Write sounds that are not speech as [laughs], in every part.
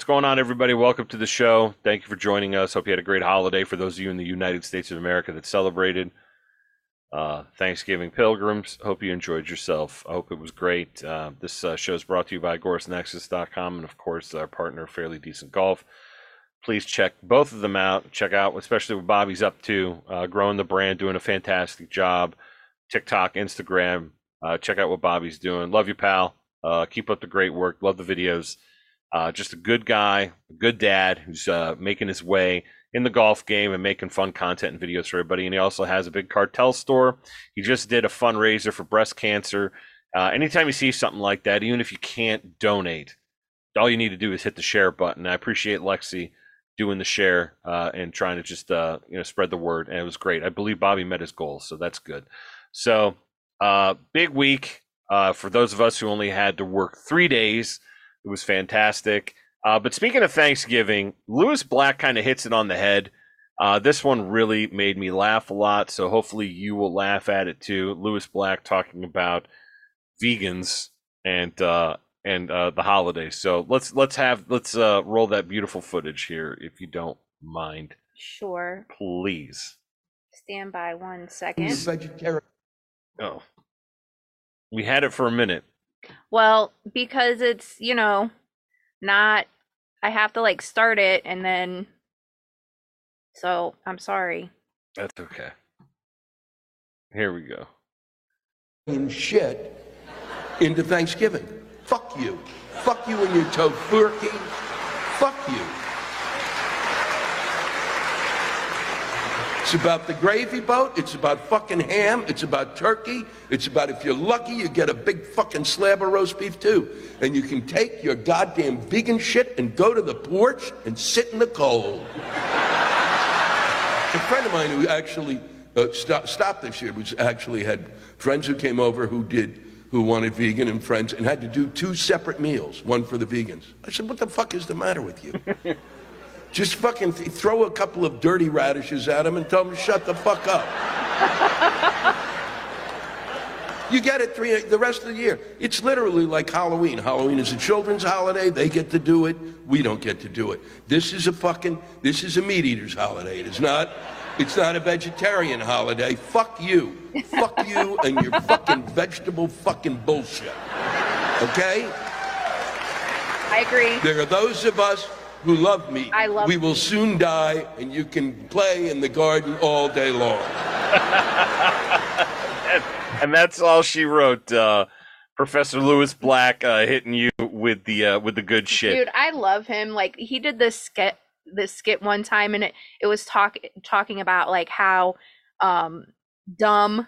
What's going on, everybody? Welcome to the show. Thank you for joining us. Hope you had a great holiday for those of you in the United States of America that celebrated uh, Thanksgiving pilgrims. Hope you enjoyed yourself. I hope it was great. Uh, this uh, show is brought to you by AgoristNexus.com and, of course, our partner, Fairly Decent Golf. Please check both of them out. Check out, especially what Bobby's up to, uh, growing the brand, doing a fantastic job. TikTok, Instagram. Uh, check out what Bobby's doing. Love you, pal. Uh, keep up the great work. Love the videos. Uh, just a good guy, a good dad who's uh, making his way in the golf game and making fun content and videos for everybody. And he also has a big cartel store. He just did a fundraiser for breast cancer. Uh, anytime you see something like that, even if you can't donate, all you need to do is hit the share button. I appreciate Lexi doing the share uh, and trying to just uh, you know spread the word, and it was great. I believe Bobby met his goals, so that's good. So uh, big week uh, for those of us who only had to work three days. It was fantastic. Uh, but speaking of Thanksgiving, Lewis Black kind of hits it on the head. Uh, this one really made me laugh a lot, so hopefully you will laugh at it too. Lewis Black talking about vegans and uh, and uh, the holidays. So let's let's have let's uh, roll that beautiful footage here, if you don't mind, Sure. please. Stand by one second. vegetarian. Oh, we had it for a minute. Well, because it's, you know, not, I have to like start it and then, so I'm sorry. That's okay. Here we go. In shit into Thanksgiving. Fuck you. Fuck you and your tofurkey. Fuck you. It's about the gravy boat. It's about fucking ham. It's about turkey. It's about if you're lucky, you get a big fucking slab of roast beef too. And you can take your goddamn vegan shit and go to the porch and sit in the cold. a friend of mine who actually uh, stop, stopped this year was actually had friends who came over who did who wanted vegan and friends and had to do two separate meals, one for the vegans. I said, "What the fuck is the matter with you?" Just fucking th- throw a couple of dirty radishes at them and tell them to shut the fuck up. You get it three the rest of the year. It's literally like Halloween. Halloween is a children's holiday. They get to do it. We don't get to do it. This is a fucking this is a meat eater's holiday. It is not it's not a vegetarian holiday. Fuck you. Fuck you and your fucking vegetable fucking bullshit. Okay? I agree. There are those of us who love me. I love We will soon die, and you can play in the garden all day long. [laughs] and that's all she wrote. Uh, Professor Lewis Black uh, hitting you with the uh, with the good shit. Dude, I love him. Like he did this skit this skit one time and it it was talk talking about like how um dumb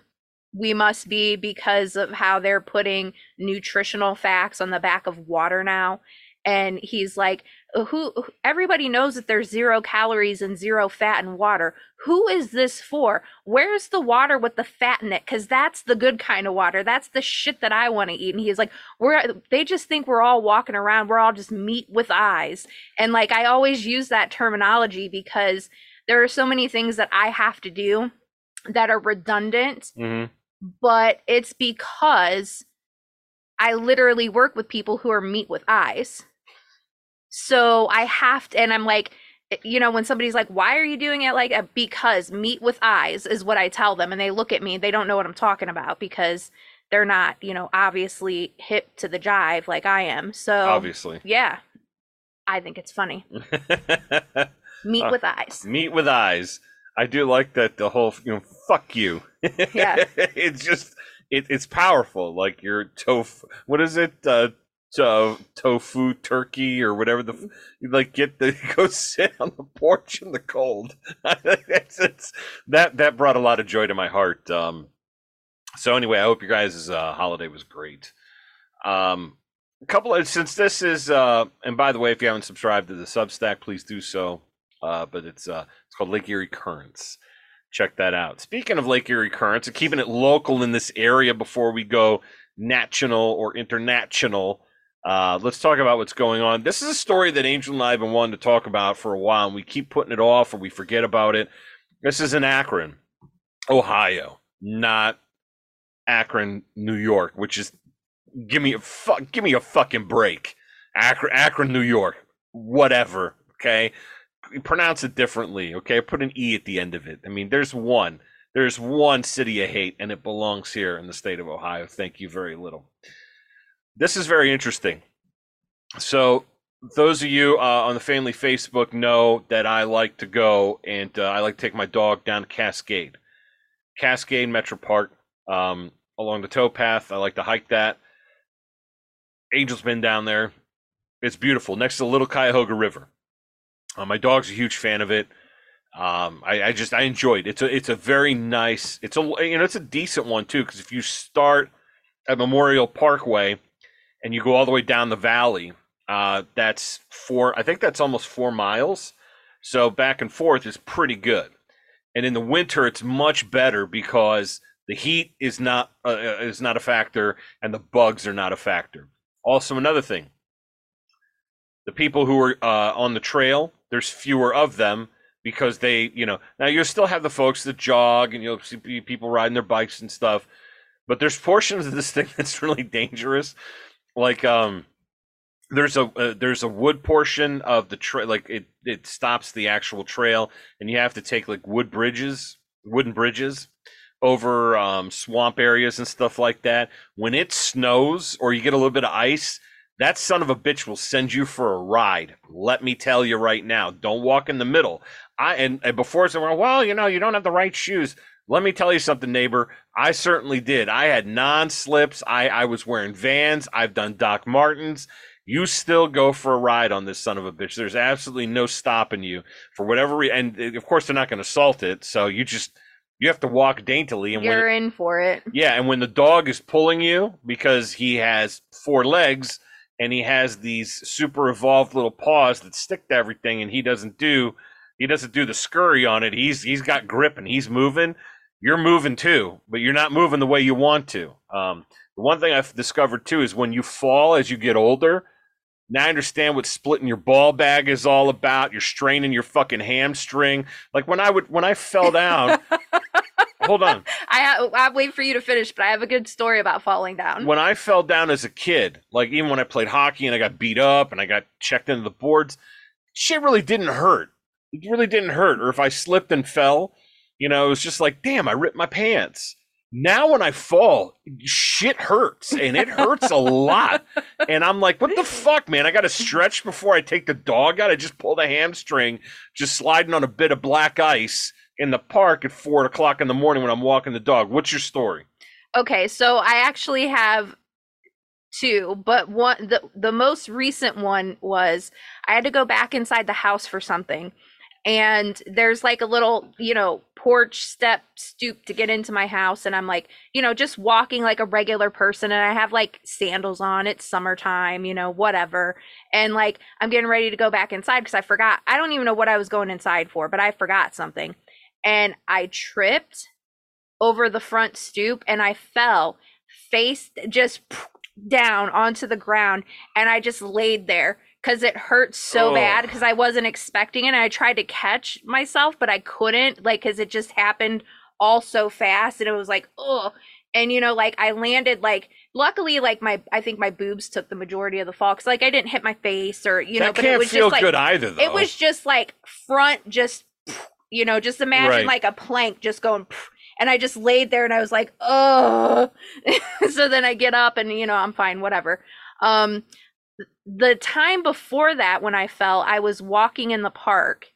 we must be because of how they're putting nutritional facts on the back of water now and he's like who everybody knows that there's zero calories and zero fat in water. Who is this for? Where's the water with the fat in it? Because that's the good kind of water. That's the shit that i want to eat. And he's like we're they just think we're all walking around. We're all just meat with eyes. And like i always use that terminology because there are so many things that i have to do that are redundant Mhm. but it's because I literally work with people who are meat with eyes. So I have to, and I'm like, eh, you know, when somebody's like, why are you doing it like that? Because meet with eyes is what I tell them. And they look at me, they don't know what I'm talking about because they're not, you know, obviously hip to the jive like I am. So, Obviously. yeah, I think it's funny. [laughs] meet Uh, with eyes. Meet with eyes. I do like that the whole you know fuck you. Yeah. [laughs] it's just it, it's powerful. Like your tofu. What is it? Uh, to, tofu turkey or whatever the like get the [laughs] go sit on the porch in the cold. [laughs] it's, that that brought a lot of joy to my heart. Um, so anyway, I hope you guys' uh, holiday was great. Um, a couple of since this is uh, and by the way, if you haven't subscribed to the Substack, please do so. Uh, but it's uh, it's called Lake Erie Currents. Check that out. Speaking of Lake Erie Currents, and keeping it local in this area before we go national or international, uh, let's talk about what's going on. This is a story that Angel and I have been wanting to talk about for a while, and we keep putting it off or we forget about it. This is in Akron, Ohio, not Akron, New York, which is give me a fu- give me a fucking break. Akron, Akron, New York. whatever. Okay, pronounce it differently. Okay, put an e at the end of it. I mean, there's one. There's one city I hate, and it belongs here in the state of Ohio. Thank you very little. This is very interesting. So, those of you uh, on the family Facebook know that I like to go and uh, I like to take my dog down to Cascade, Cascade Metro Park, um, along the towpath. I like to hike that. Angel's been down there. It's beautiful next to the Little Cuyahoga River. Uh, my dog's a huge fan of it. Um, I, I, just I enjoyed it. It's a it's a very nice. It's a you know it's a decent one too because if you start at Memorial Parkway and you go all the way down the valley, uh, that's four. I think that's almost four miles. So back and forth is pretty good. And in the winter, it's much better because the heat is not uh, uh is not a factor and the bugs are not a factor. Also, another thing: the people who are uh, on the trail, there's fewer of them because they, you know, now you'll still have the folks that jog and you'll see people riding their bikes and stuff, but there's portions of this [laughs] thing that's really dangerous. Like, um, there's a uh, there's a wood portion of the trail, like it it stops the actual trail, and you have to take like wood bridges, wooden bridges over um, swamp areas and stuff like that. When it snows or you get a little bit of ice, that son of a bitch will send you for a ride. Let me tell you right now. Don't walk in the middle. I and, and before someone, well, you know, you don't have the right shoes. Let me tell you something, neighbor. I certainly did. I had non-slips. I, I was wearing Vans. I've done Doc Martens. You still go for a ride on this son of a bitch. There's absolutely no stopping you for whatever reason. And eh, of course, they're not going to salt it. So you just you have to walk daintily. And you're when, in for it. Yeah, and when the dog is pulling you because he has four legs and he has these super evolved little paws that stick to everything, and he doesn't do he doesn't do the scurry on it. He's he's got grip and he's moving. You're moving too, but you're not moving the way you want to. Um, the one thing I've discovered too is when you fall as you get older. Now I understand what splitting your ball bag is all about. You're straining your fucking hamstring. Like when I would when I fell down. [laughs] hold on. I I wait for you to finish, but I have a good story about falling down. When I fell down as a kid, like even when I played hockey and I got beat up and I got checked into the boards, shit really didn't hurt it really didn't hurt. Or if I slipped and fell, you know, it was just like, damn, I ripped my pants. Now when I fall, shit hurts and it hurts a lot. And I'm like, what the fuck, man? I got to stretch before I take the dog out. I just pulled a hamstring, just sliding on a bit of black ice in the park at four o'clock in the morning when I'm walking the dog. What's your story? Okay, so I actually have two, but one the the most recent one was I had to go back inside the house for something and there's like a little you know porch step stoop to get into my house and i'm like you know just walking like a regular person and i have like sandals on it's summertime you know whatever and like i'm getting ready to go back inside because i forgot i don't even know what i was going inside for but i forgot something and i tripped over the front stoop and i fell face just down onto the ground and i just laid there because it hurt so oh. bad because I wasn't expecting it. And I tried to catch myself, but I couldn't, like, because it just happened all so fast. And it was like, oh. And, you know, like, I landed, like, luckily, like, my, I think my boobs took the majority of the fall because, like, I didn't hit my face or, you that know, but it was just like, good either, though. It was just like front, just, you know, just imagine right. like a plank just going, and I just laid there and I was like, oh. [laughs] so then I get up and, you know, I'm fine, whatever. Um, the time before that when I fell, I was walking in the park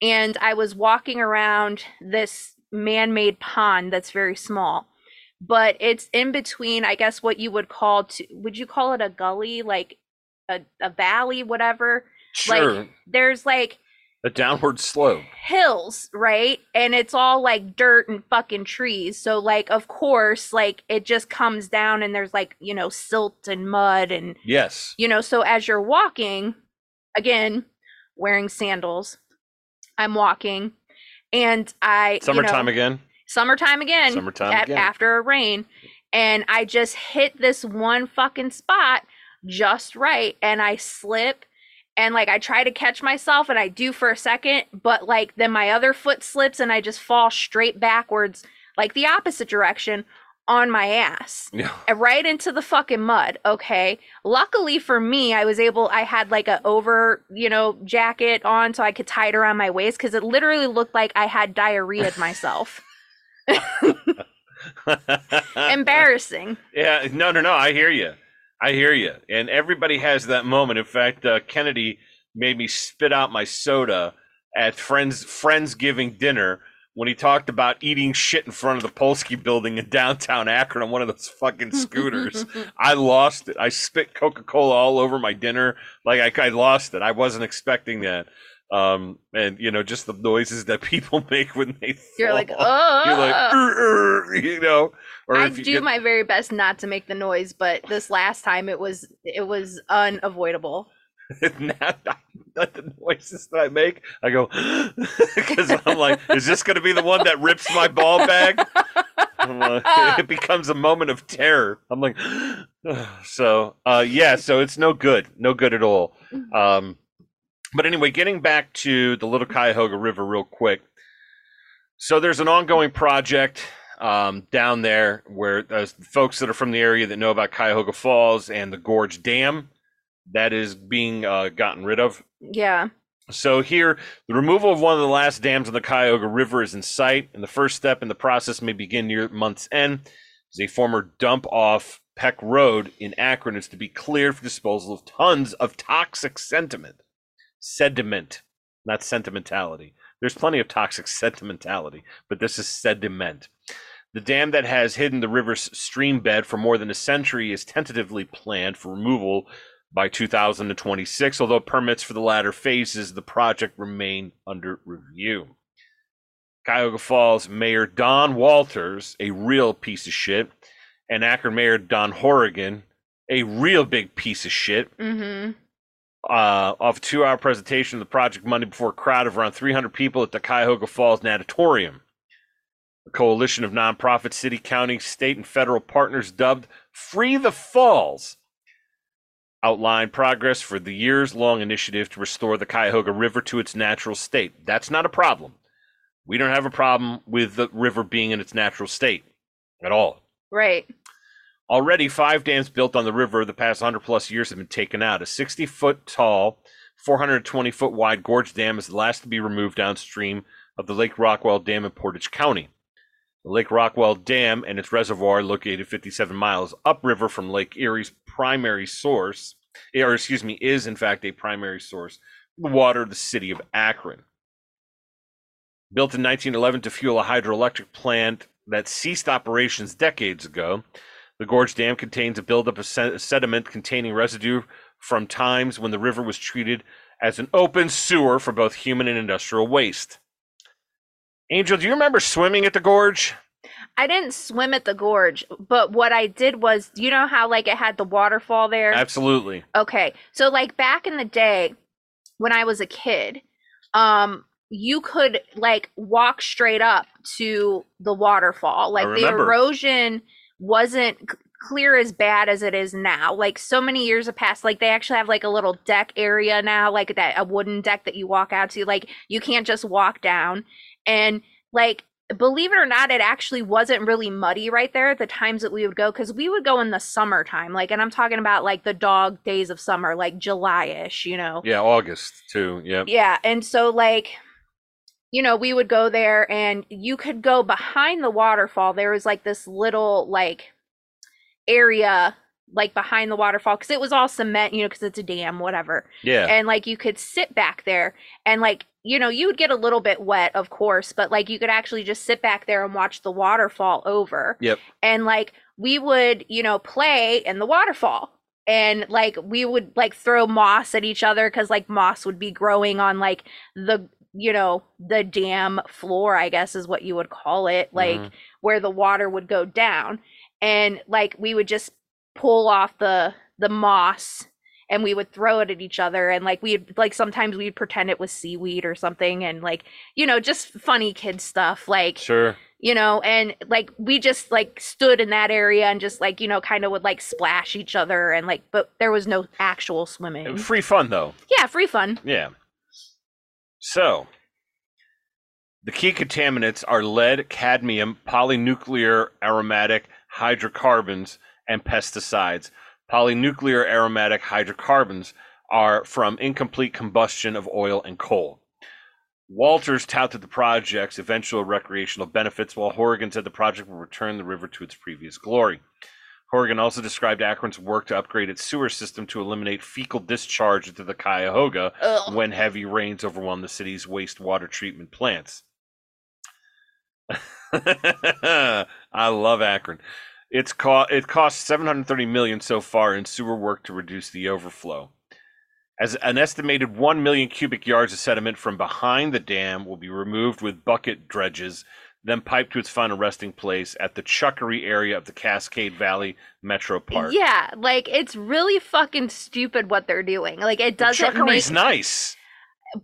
and I was walking around this man-made pond that's very small. But it's in between, I guess what you would call to would you call it a gully, like a, a valley, whatever? Sure. Like there's like a downward slope. Hills right? And it's all like dirt and fucking trees. So like of course like it just comes down and there's like you know silt and mud and yes. you know so as you're walking again wearing sandals i'm walking and i summertime you know, again? summertime again summertime at, again. after a rain. And i just hit this one fucking spot just right and i slip and like I try to catch myself and I do for a second, but like then my other foot slips and I just fall straight backwards, like the opposite direction on my ass Yeah. right into the fucking mud okay luckily for me i was able i had like a over you know jacket on so i could tie it around my waist because it literally looked like i had diarrhea [laughs] myself [laughs] embarrassing Yeah, no, no, no. I hear you. I hear you. And everybody has that moment. In fact, uh, Kennedy made me spit out my soda at friends friendsgiving dinner when he talked about eating shit in front of the Polsky building in downtown Akron on one of those fucking scooters. [laughs] I lost it. I spit Coca Cola all over my dinner. Like I, I lost it. I wasn't expecting that. Um, and you know, just the noises that [laughs] people make when they you're like oh you're like, "Ur, ur," you know, or I do get- my very best not to make the noise, but this last time it was it was unavoidable. [laughs] not, not the noises that I make. I go [laughs] because I'm like, is this going to be the one that rips my ball bag? Like, it becomes a moment of terror. I'm like, [sighs] so uh, yeah, so it's no good, no good at all. Um, but anyway, getting back to the Little Cuyahoga River real quick. So there's an ongoing project um, down there where uh, folks that are from the area that know about Cuyahoga Falls and the Gorge Dam that is being uh, gotten rid of. Yeah. So here, the removal of one of the last dams on the Cuyahoga River is in sight, and the first step in the process may begin near month's end. As a former dump off Peck Road in Akron is to be cleared for disposal of tons of toxic sediment. Sediment, not sentimentality. There's plenty of toxic sentimentality, but this is sediment. The dam that has hidden the river's stream bed for more than a century is tentatively planned for removal by 2026, although permits for the latter phases of the project remain under review. Cuyahoga Falls Mayor Don Walters, a real piece of shit, and Akron Mayor Don Horrigan, a real big piece of shit, Mm-hmm. Uh, of a two hour presentation of the project Monday before a crowd of around 300 people at the Cuyahoga Falls Natatorium. A coalition of nonprofit city, county, state, and federal partners dubbed Free the Falls outlined progress for the years long initiative to restore the Cuyahoga River to its natural state. That's not a problem. We don't have a problem with the river being in its natural state at all. Right. Already, five dams built on the river the past 100 plus years have been taken out. A 60 foot tall, 420 foot wide gorge dam is the last to be removed downstream of the Lake Rockwell Dam in Portage County. The Lake Rockwell Dam and its reservoir, located 57 miles upriver from Lake Erie's primary source, or excuse me, is in fact a primary source, of water of the city of Akron. Built in 1911 to fuel a hydroelectric plant that ceased operations decades ago, the Gorge Dam contains a buildup of sediment containing residue from times when the river was treated as an open sewer for both human and industrial waste. Angel, do you remember swimming at the gorge? I didn't swim at the gorge, but what I did was, you know how like it had the waterfall there? Absolutely. Okay. So like back in the day when I was a kid, um you could like walk straight up to the waterfall. Like the erosion wasn't clear as bad as it is now. Like so many years have passed. Like they actually have like a little deck area now, like that a wooden deck that you walk out to. Like you can't just walk down. And like believe it or not, it actually wasn't really muddy right there at the times that we would go because we would go in the summertime. Like, and I'm talking about like the dog days of summer, like July ish, you know? Yeah, August too. Yeah. Yeah. And so, like, you know, we would go there and you could go behind the waterfall. There was like this little, like, area like behind the waterfall because it was all cement, you know, because it's a dam, whatever Yeah. and like you could sit back there and like you know you would get a little bit wet of course but like you could actually just sit back there and watch the waterfall over Yep. and like we would you know play in the waterfall and like we would like throw moss at each other because like moss would be growing on like the you know the dam floor i guess is what you would call it like Mhm. where the water would go down and like we would just pull off the the moss and we would throw it at each other and like we'd like sometimes we'd pretend it was seaweed or something and like you know just funny kid stuff like Sure. you know and like we just like stood in that area and just like you know kind of would like splash each other and like but there was no actual swimming Free fun though. yeah free fun Yeah. So, the key contaminants are lead, cadmium, polynuclear aromatic hydrocarbons, and pesticides. Polynuclear aromatic hydrocarbons are from incomplete combustion of oil and coal. Walters touted the project's eventual recreational benefits, while Horrigan said the project will return the river to its previous glory. Horrigan also described Akron's work to upgrade its sewer system to eliminate fecal discharge into the Cuyahoga Ugh. when heavy rains overwhelm the city's wastewater treatment plants. [laughs] I love Akron. It's co- it cost 730 million so far in sewer work to reduce the overflow. As an estimated 1 million cubic yards of sediment from behind the dam will be removed with bucket dredges, then piped to its final resting place at the Chuckery area of the Cascade Valley Metro Park. Yeah, like it's really fucking stupid what they're doing. Like it doesn't Chuckery's make nice.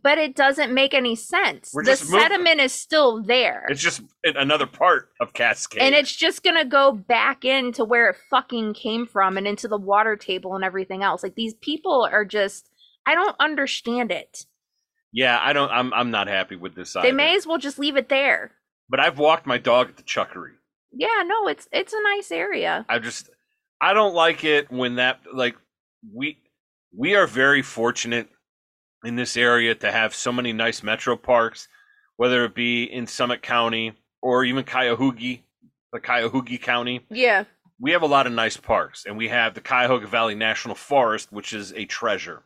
but it doesn't make any sense. We're the just moving- sediment is still there. It's just another part of Cascade. and it's just gonna go back into where it fucking came from and into the water table and everything else. Like these people are just I don't understand it. yeah, I don't. I'm I'm not happy with this. They either. may as well just leave it there. But I've walked my dog at the Chuckery. Yeah, no, it's it's a nice area. I just I don't like it when that like we we are very fortunate in this area to have so many nice metro parks, whether it be in Summit County or even Cuyahoga, the Cuyahoga County. Yeah. We have a lot of nice parks, and we have the Cuyahoga Valley National Forest, which is a treasure,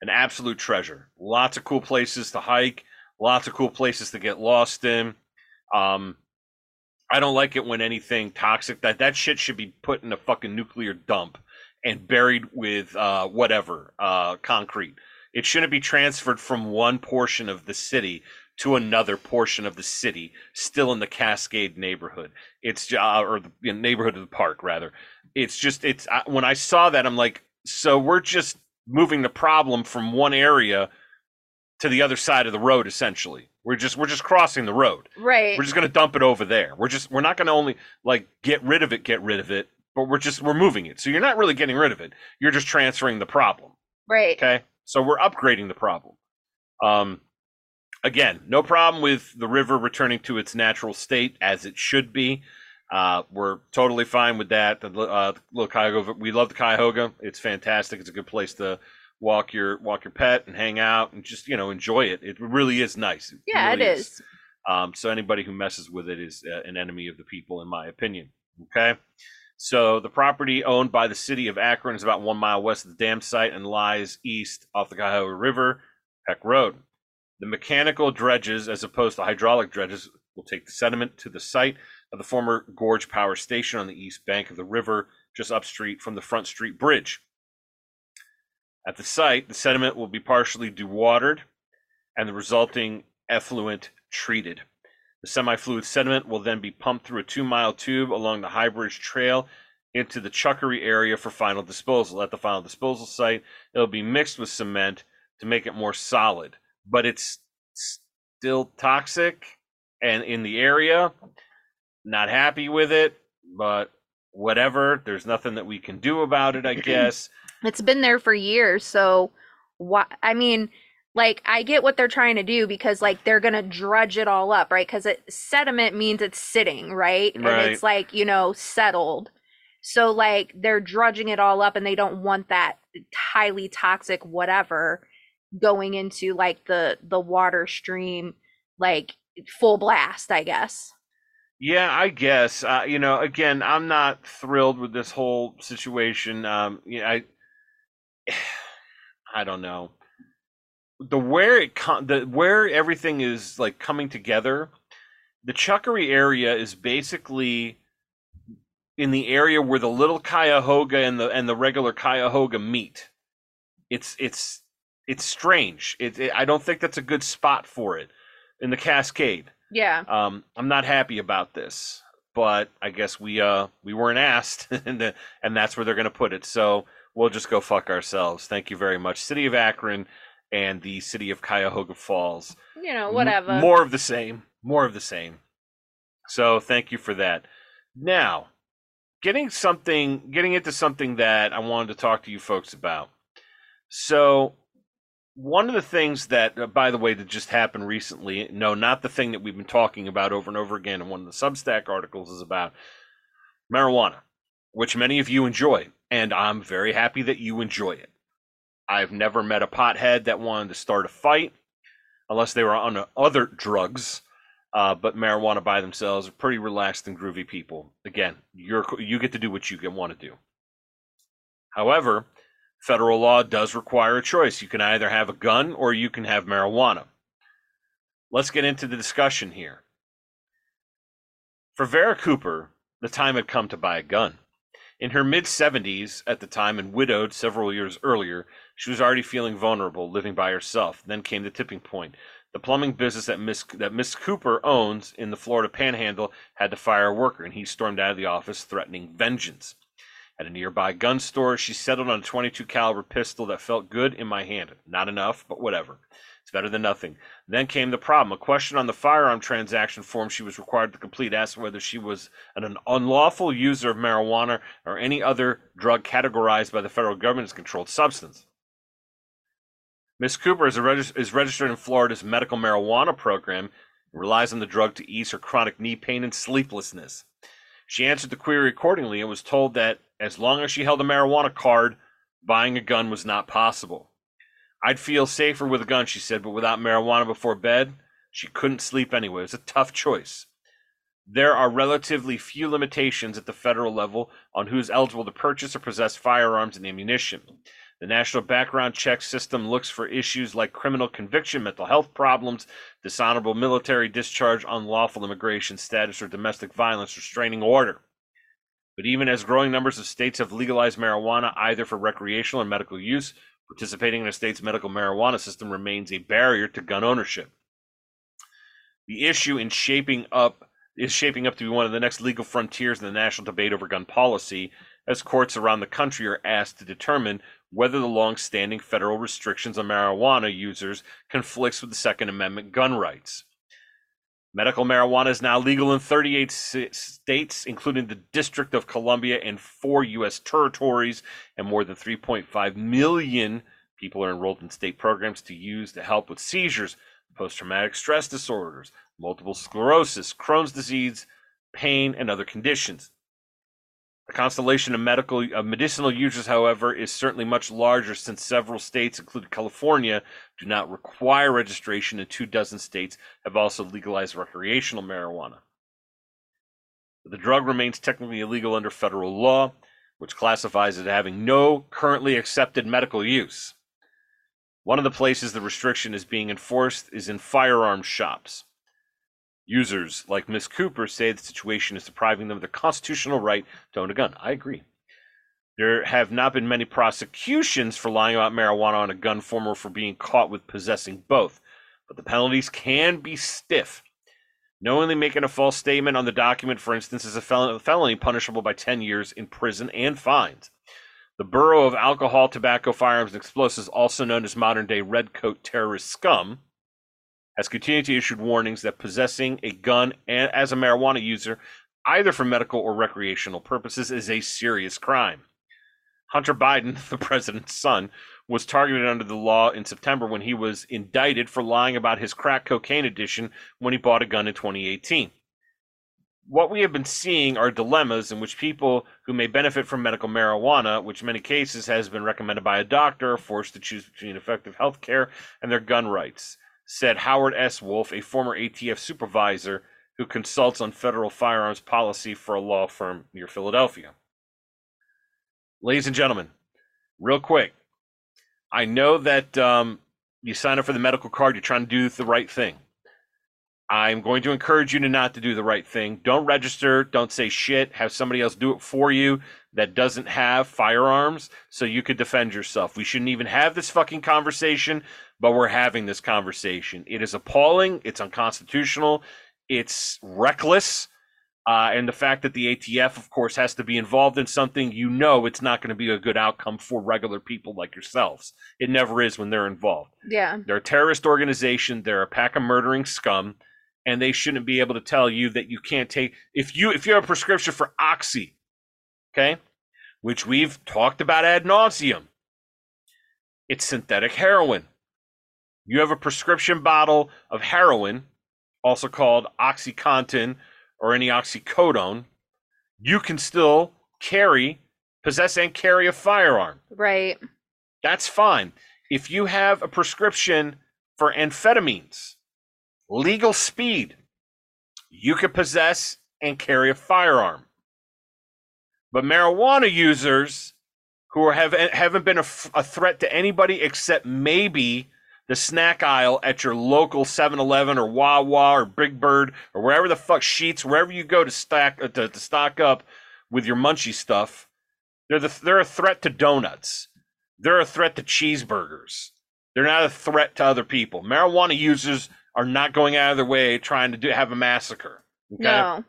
an absolute treasure. Lots of cool places to hike, lots of cool places to get lost in. Um, I don't like it when anything toxic that that shit should be put in a fucking nuclear dump and buried with uh, whatever uh, concrete. It shouldn't be transferred from one portion of the city to another portion of the city, still in the Cascade neighborhood. It's uh, or the you know, neighborhood of the park rather. It's just it's I, when I saw that I'm like, so we're just moving the problem from one area to the other side of the road essentially. We're just we're just crossing the road. Right. We're just going to dump it over there. We're just we're not going to only like get rid of it, get rid of it, but we're just we're moving it. So you're not really getting rid of it. You're just transferring the problem. right. Okay? So we're upgrading the problem. Um again, no problem with the river returning to its natural state as it should be. Uh, we're totally fine with that. The uh, little Cuyahoga, we love the Cuyahoga. It's fantastic. It's a good place to walk your walk your pet and hang out and just you know enjoy it. It really is nice. Yeah, really it is. um, so anybody who messes with it is uh, an enemy of the people, in my opinion. Okay. So the property owned by the city of Akron is about one mile west of the dam site and lies east off the Cuyahoga River, Peck Road. The mechanical dredges, as opposed to hydraulic dredges, will take the sediment to the site of the former Gorge Power Station on the east bank of the river, just upstreet from the Front Street Bridge. At the site, the sediment will be partially dewatered and the resulting effluent treated. The semi-fluid sediment will then be pumped through a two-mile tube along the High Bridge Trail into the Chuckery area for final disposal. At the final disposal site, it'll be mixed with cement to make it more solid, but it's still toxic and in the area. Not happy with it, but whatever. There's nothing that we can do about it, I [clears throat] guess. It's been there for years, so why I mean, like I get what they're trying to do because like they're going to drudge it all up, right? Cuz it sediment means it's sitting, right? And Right. it's like, you know, settled. So like they're drudging it all up and they don't want that highly toxic whatever going into like the the water stream like full blast, I guess. Yeah, I guess. Uh, you know, again, I'm not thrilled with this whole situation. Um, yeah, I, [sighs] I don't know. The where it com- the where everything is like coming together. The Chuckery area is basically in the area where the little Cuyahoga and the and the regular Cuyahoga meet. It's it's it's strange. It, it I don't think that's a good spot for it in the Cascade. Yeah. Um, I'm not happy about this, but I guess we uh we weren't asked, [laughs] and and that's where they're gonna put it. So we'll just go fuck ourselves. Thank you very much, City of Akron and the City of Cuyahoga Falls. You know, M- whatever. more of the same. More of the same. So thank you for that. Now, getting something, getting into something that I wanted to talk to you folks about. So, one of the things that, uh, by the way, that just happened recently, no, not the thing that we've been talking about over and over again, and one of the Substack articles is about. marijuana, which many of you enjoy, and I'm very happy that you enjoy it. I've never met a pothead that wanted to start a fight unless they were on other drugs. Uh, but marijuana by themselves are pretty relaxed and groovy people. Again, you're you get to do what you want to do. However, federal law does require a choice. You can either have a gun or you can have marijuana. Let's get into the discussion here. For Vera Cooper, the time had come to buy a gun. In her mid 70s at the time and widowed several years earlier, she was already feeling vulnerable, living by herself. Then came the tipping point. The plumbing business that Miss that Miss Cooper owns in the Florida Panhandle had to fire a worker, and he stormed out of the office threatening vengeance. At a nearby gun store, she settled on a 22 caliber pistol that felt good in my hand. Not enough, but whatever. It's better than nothing. Then came the problem. A question on the firearm transaction form she was required to complete asked whether she was an unlawful user of marijuana or any other drug categorized by the federal government as controlled substance. Ms. Cooper is, is registered in Florida's medical marijuana program and relies on the drug to ease her chronic knee pain and sleeplessness. She answered the query accordingly and was told that as long as she held a marijuana card, buying a gun was not possible. I'd feel safer with a gun, she said, but without marijuana before bed, she couldn't sleep anyway. It was a tough choice. There are relatively few limitations at the federal level on who's eligible to purchase or possess firearms and ammunition. The National Background Check System looks for issues like criminal conviction, mental health problems, dishonorable military discharge, unlawful immigration status, or domestic violence restraining order. But even as growing numbers of states have legalized marijuana either for recreational or medical use, Participating in a state's medical marijuana system remains a barrier to gun ownership. The issue in shaping up is shaping up to be one of the next legal frontiers in the national debate over gun policy, as courts around the country are asked to determine whether the long-standing federal restrictions on marijuana users conflicts with the Second Amendment gun rights. Medical marijuana is now legal in 38 states, including the District of Columbia and four U.S. territories, and more than 3.5 million people are enrolled in state programs to use to help with seizures, post traumatic stress disorders, multiple sclerosis, Crohn's disease, pain, and other conditions. The constellation of medical medicinal users, however, is certainly much larger since several states, including California, do not require registration, and two dozen states have also legalized recreational marijuana. The drug remains technically illegal under federal law, which classifies it as having no currently accepted medical use. One of the places the restriction is being enforced is in firearms shops. Users like Miss Cooper say the situation is depriving them of their constitutional right to own a gun. I agree. There have not been many prosecutions for lying about marijuana on a gun form or for being caught with possessing both, but the penalties can be stiff. Knowingly making a false statement on the document, for instance, is a felony punishable by 10 years in prison and fines. The Bureau of Alcohol, Tobacco, Firearms, and Explosives, also known as modern day Redcoat terrorist scum, has continued to issue warnings that possessing a gun and, as a marijuana user, either for medical or recreational purposes, is a serious crime. Hunter Biden, [laughs] the president's son, was targeted under the law in September when he was indicted for lying about his crack cocaine addiction when he bought a gun in 2018. What we have been seeing are dilemmas in which people who may benefit from medical marijuana, which in many cases has been recommended by a doctor, are forced to choose between effective health care and their gun rights said Howard S. Wolf, a former ATF supervisor who consults on federal firearms policy for a law firm near Philadelphia. Ladies and gentlemen, real quick, I know that um, you sign up for the medical card, you're trying to do the right thing. I'm going to encourage you to not to do the right thing. Don't register. Don't say shit. Have somebody else do it for you that doesn't have firearms so you could defend yourself. We shouldn't even have this fucking conversation but we're having this conversation. It is appalling. It's unconstitutional. It's reckless. Uh, and the fact that the ATF, of course, has to be involved in something, you know, it's not going to be a good outcome for regular people like yourselves. It never is when they're involved. Yeah. They're a terrorist organization. They're a pack of murdering scum, and they shouldn't be able to tell you that you can't take if you if you have a prescription for oxy, okay, which we've talked about ad nauseum. It's synthetic heroin. You have a prescription bottle of heroin, also called OxyContin or any oxycodone. you can still carry, possess, and carry a firearm. Right. That's fine. If you have a prescription for amphetamines, legal speed, you can possess and carry a firearm. But marijuana users who have, haven't been a threat to anybody except maybe the snack aisle at your local 7-Eleven or Wawa or Big Bird or wherever the fuck Sheetz, wherever you go to stack uh, to, to stock up with your munchy stuff, they're the, they're a threat to donuts. They're a threat to cheeseburgers. They're not a threat to other people. Marijuana users are not going out of their way trying to do, have a massacre. Okay? No.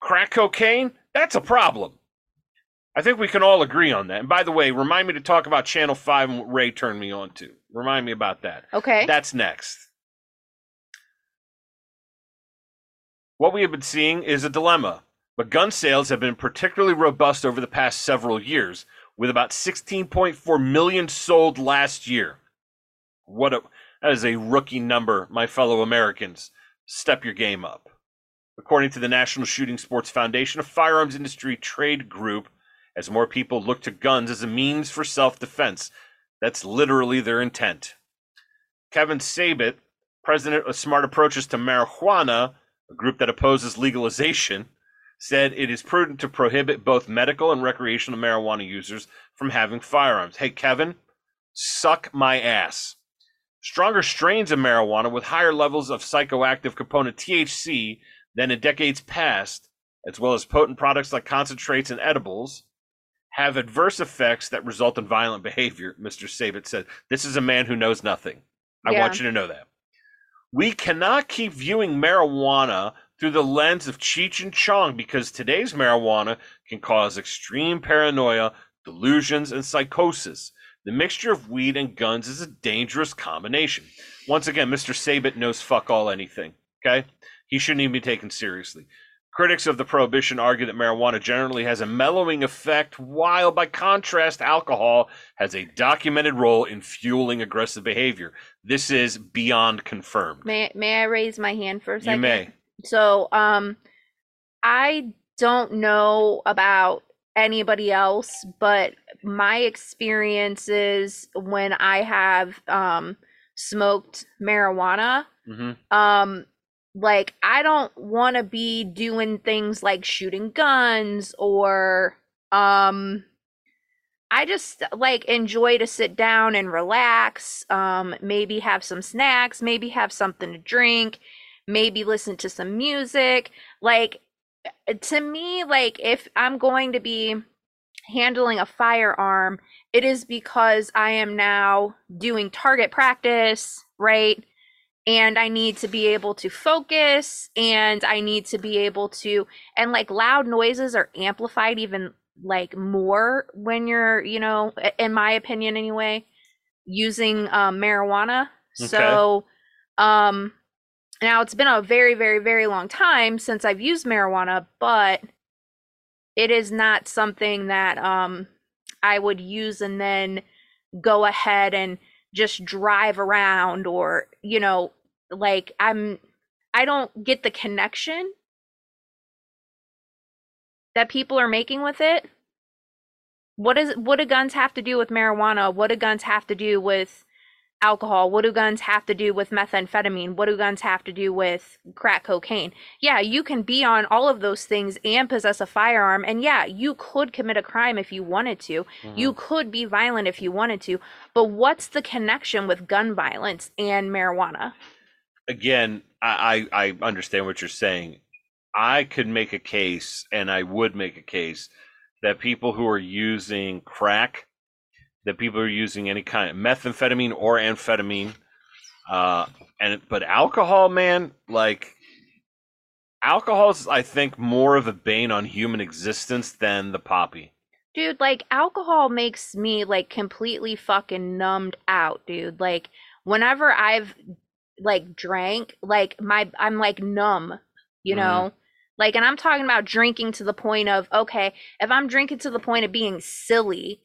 Crack cocaine, that's a problem. I think we can all agree on that. And by the way, remind me to talk about Channel 5 and what Ray turned me on to. Remind me about that. Okay. That's next. What we have been seeing is a dilemma, but gun sales have been particularly robust over the past several years, with about 16.4 million sold last year. What a that is a rookie number, my fellow Americans. Step your game up. According to the National Shooting Sports Foundation, a firearms industry trade group, as more people look to guns as a means for self defense. That's literally their intent. Kevin Sabet, president of Smart Approaches to Marijuana, a group that opposes legalization, said it is prudent to prohibit both medical and recreational marijuana users from having firearms. Hey, Kevin, suck my ass. Stronger strains of marijuana with higher levels of psychoactive component THC than in decades past, as well as potent products like concentrates and edibles, have adverse effects that result in violent behavior, Mr. Sabet said. This is a man who knows nothing. I Yeah. want you to know that. We cannot keep viewing marijuana through the lens of Cheech and Chong because today's marijuana can cause extreme paranoia, delusions, and psychosis. The mixture of weed and guns is a dangerous combination. Once again, Mr. Sabet knows fuck all anything. Okay? He shouldn't even be taken seriously. Critics of the prohibition argue that marijuana generally has a mellowing effect, while by contrast, alcohol has a documented role in fueling aggressive behavior. This is beyond confirmed. May may I raise my hand for a second? You may. So, um, I don't know about anybody else, but my experiences when I have um smoked marijuana, hmm um, like I don't want to be doing things like shooting guns or um I just like enjoy to sit down and relax, um maybe have some snacks, maybe have something to drink, maybe listen to some music. Like uh, to me like if I'm going to be handling a firearm, it is because I am now doing target practice, right? And I need to be able to focus and I need to be able to and like loud noises are amplified even like more when you're, you know, in my opinion anyway, using um, marijuana. Okay. So um now it's been a very very very long time since I've used marijuana, but it is not something that um I would use and then go ahead and just drive around or you know like i'm i don't get the connection that people are making with it. What is what do guns have to do with marijuana? What do guns have to do with alcohol what do guns have to do with methamphetamine? What do guns have to do with crack cocaine? Yeah you can be on all of those things and possess a firearm and yeah you could commit a crime if you wanted to. You mm-hmm. could be violent if you wanted to but what's the connection with gun violence and marijuana? Again, I, I I understand what you're saying. I could make a case, and I would make a case that people who are using crack, that people are using any kind of methamphetamine or amphetamine, uh, and but alcohol, man, like alcohol is, I think, more of a bane on human existence than the poppy. dude like alcohol makes me like completely fucking numbed out dude like whenever i've like drank like my i'm like numb you Mhm. know like and i'm talking about drinking to the point of okay if i'm drinking to the point of being silly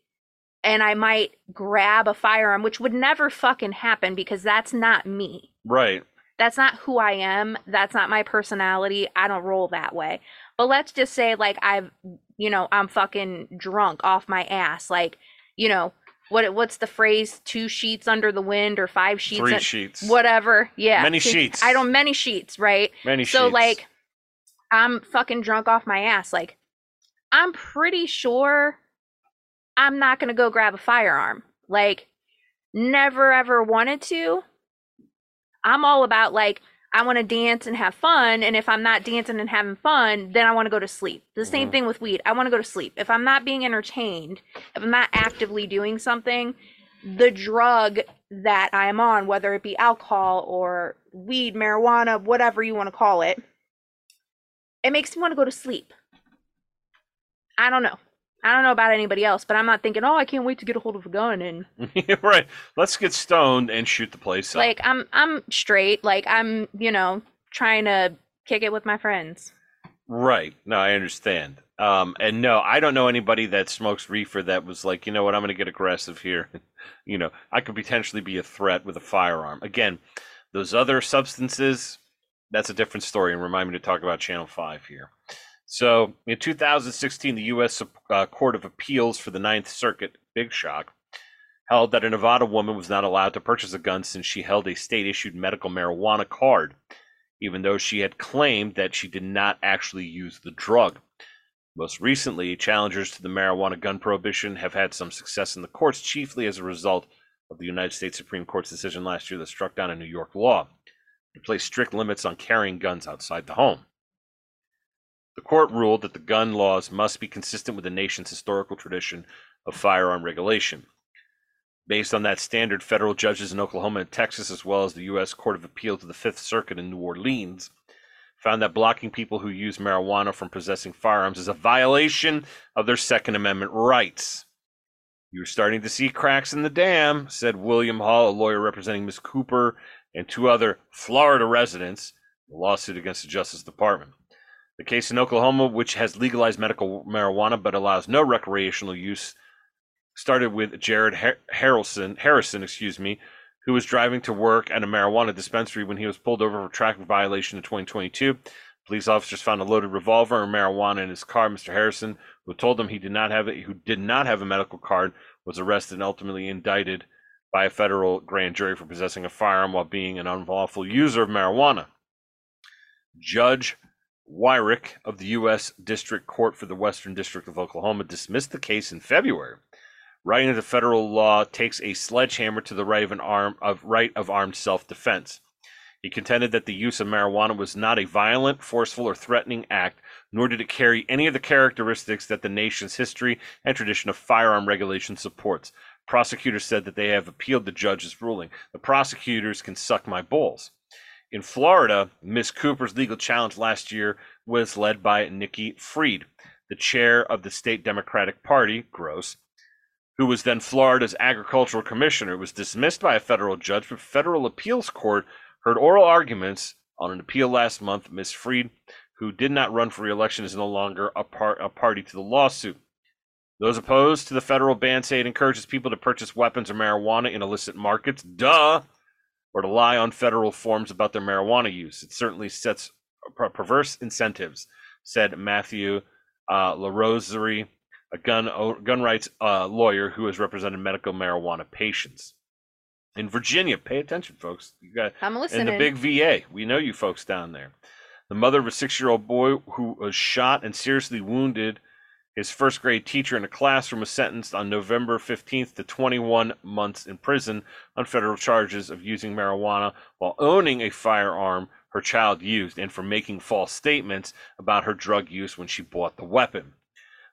and i might grab a firearm which would never fucking happen because that's not me Right. That's not who I am. That's not my personality. I don't roll that way. But let's just say like I've you know, I'm fucking drunk off my ass. Like, you know, what what's the phrase? Two sheets under the wind or five sheets? Three un- sheets. Whatever. Yeah. Many sheets. I don't many sheets, right? Many so sheets. like I'm fucking drunk off my ass. Like I'm pretty sure I'm not gonna go grab a firearm. Like never ever wanted to. I'm all about like I want to dance and have fun, and if I'm not dancing and having fun, then I want to go to sleep. The same Mhm. thing with weed. I want to go to sleep. If I'm not being entertained, if I'm not actively doing something, the drug that I'm on, whether it be alcohol or weed, marijuana, whatever you want to call it, it makes me want to go to sleep. I don't know. I don't know about anybody else, but I'm not thinking, oh, I can't wait to get a hold of a gun and [laughs] right. Let's get stoned and shoot the place up. like I'm I'm straight. Like I'm, you know, trying to kick it with my friends. Right. No, I understand. Um, and no, I don't know anybody that smokes reefer that was like, you know what, I'm going to get aggressive here. [laughs] you know, I could potentially be a threat with a firearm. Again, those other substances, that's a different story. And remind me to talk about Channel 5 here. So in 2016, the U.S. Uh, Court of Appeals for the Ninth Circuit, big shock, held that a Nevada woman was not allowed to purchase a gun since she held a state issued medical marijuana card even though she had claimed that she did not actually use the drug. Most recently, challengers to the marijuana gun prohibition have had some success in the courts, chiefly as a result of the United States Supreme Court's decision last year that struck down a New York law to place strict limits on carrying guns outside the home. The court ruled that the gun laws must be consistent with the nation's historical tradition of firearm regulation. Based on that standard, federal judges in Oklahoma and Texas, as well as the U.S. Court of Appeal to the Fifth Circuit in New Orleans, found that blocking people who use marijuana from possessing firearms is a violation of their Second Amendment rights. You're starting to see cracks in the dam, said William Hall, a lawyer representing Ms. Cooper and two other Florida residents, in a lawsuit against the Justice Department. The case in Oklahoma, which has legalized medical marijuana but allows no recreational use, started with Jared Har- Harrison, excuse me, who was driving to work at a marijuana dispensary when he was pulled over for traffic violation in 2022. Police officers found a loaded revolver and marijuana in his car. Mr. Harrison, who told them he did not have it, who did not have a medical card, was arrested and ultimately indicted by a federal grand jury for possessing a firearm while being an unlawful user of marijuana. Judge Wyrick of the U.S. District Court for the Western District of Oklahoma dismissed the case in February writing that federal law takes a sledgehammer to the right of arm of right of armed self-defense. He contended that the use of marijuana was not a violent, forceful, or threatening act, nor did it carry any of the characteristics that the nation's history and tradition of firearm regulation supports. Prosecutors said that they have appealed the judge's ruling. The prosecutors can suck my balls. In Florida, Ms. Cooper's legal challenge last year was led by Nikki Fried, the chair of the state Democratic Party, gross, who was then Florida's agricultural commissioner, It was dismissed by a federal judge, but federal appeals court heard oral arguments on an appeal last month. Ms. Fried, who did not run for reelection, is no longer a, part, a party to the lawsuit. Those opposed to the federal ban say it encourages people to purchase weapons or marijuana in illicit markets, duh, or to lie on federal forms about their marijuana use. It certainly sets perverse incentives, said Matthew uh, Larosiere, a gun gun rights uh, lawyer who has represented medical marijuana patients in Virginia. Pay attention, folks. You got I'm listening. in the big VA. We know you folks down there. The mother of a six-year-old boy who was shot and seriously wounded his first grade teacher in a classroom was sentenced on November 15th to 21 months in prison on federal charges of using marijuana while owning a firearm her child used and for making false statements about her drug use when she bought the weapon.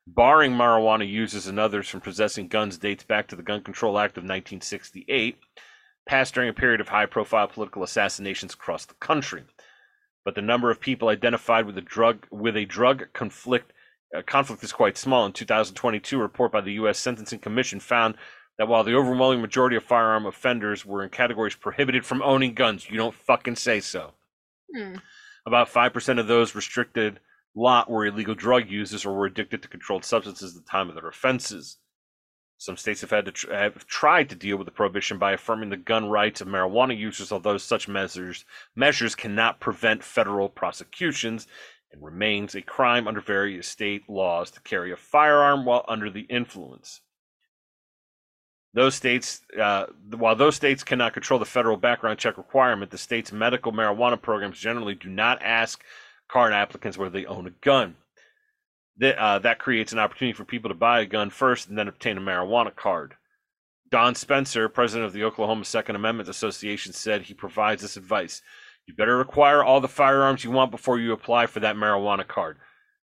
Barring marijuana users and others from possessing guns dates back to the Gun Control Act of 1968, passed during a period of high profile political assassinations across the country. But the number of people identified with a drug with a drug conflict conflict is quite small. In 2022, a report by the U.S. Sentencing Commission found that while the overwhelming majority of firearm offenders were in categories prohibited from owning guns, you don't fucking say so. Hmm. About 5% of those restricted lot were illegal drug users or were addicted to controlled substances at the time of their offenses. Some states have had to tr- have tried to deal with the prohibition by affirming the gun rights of marijuana users, although such measures measures cannot prevent federal prosecutions and remains a crime under various state laws to carry a firearm while under the influence. Those states, uh, while those states cannot control the federal background check requirement, the state's medical marijuana programs generally do not ask card applicants whether they own a gun that uh, that creates an opportunity for people to buy a gun first and then obtain a marijuana card. Don Spencer, president of the Oklahoma Second Amendment Association, said he provides this advice. You better acquire all the firearms you want before you apply for that marijuana card.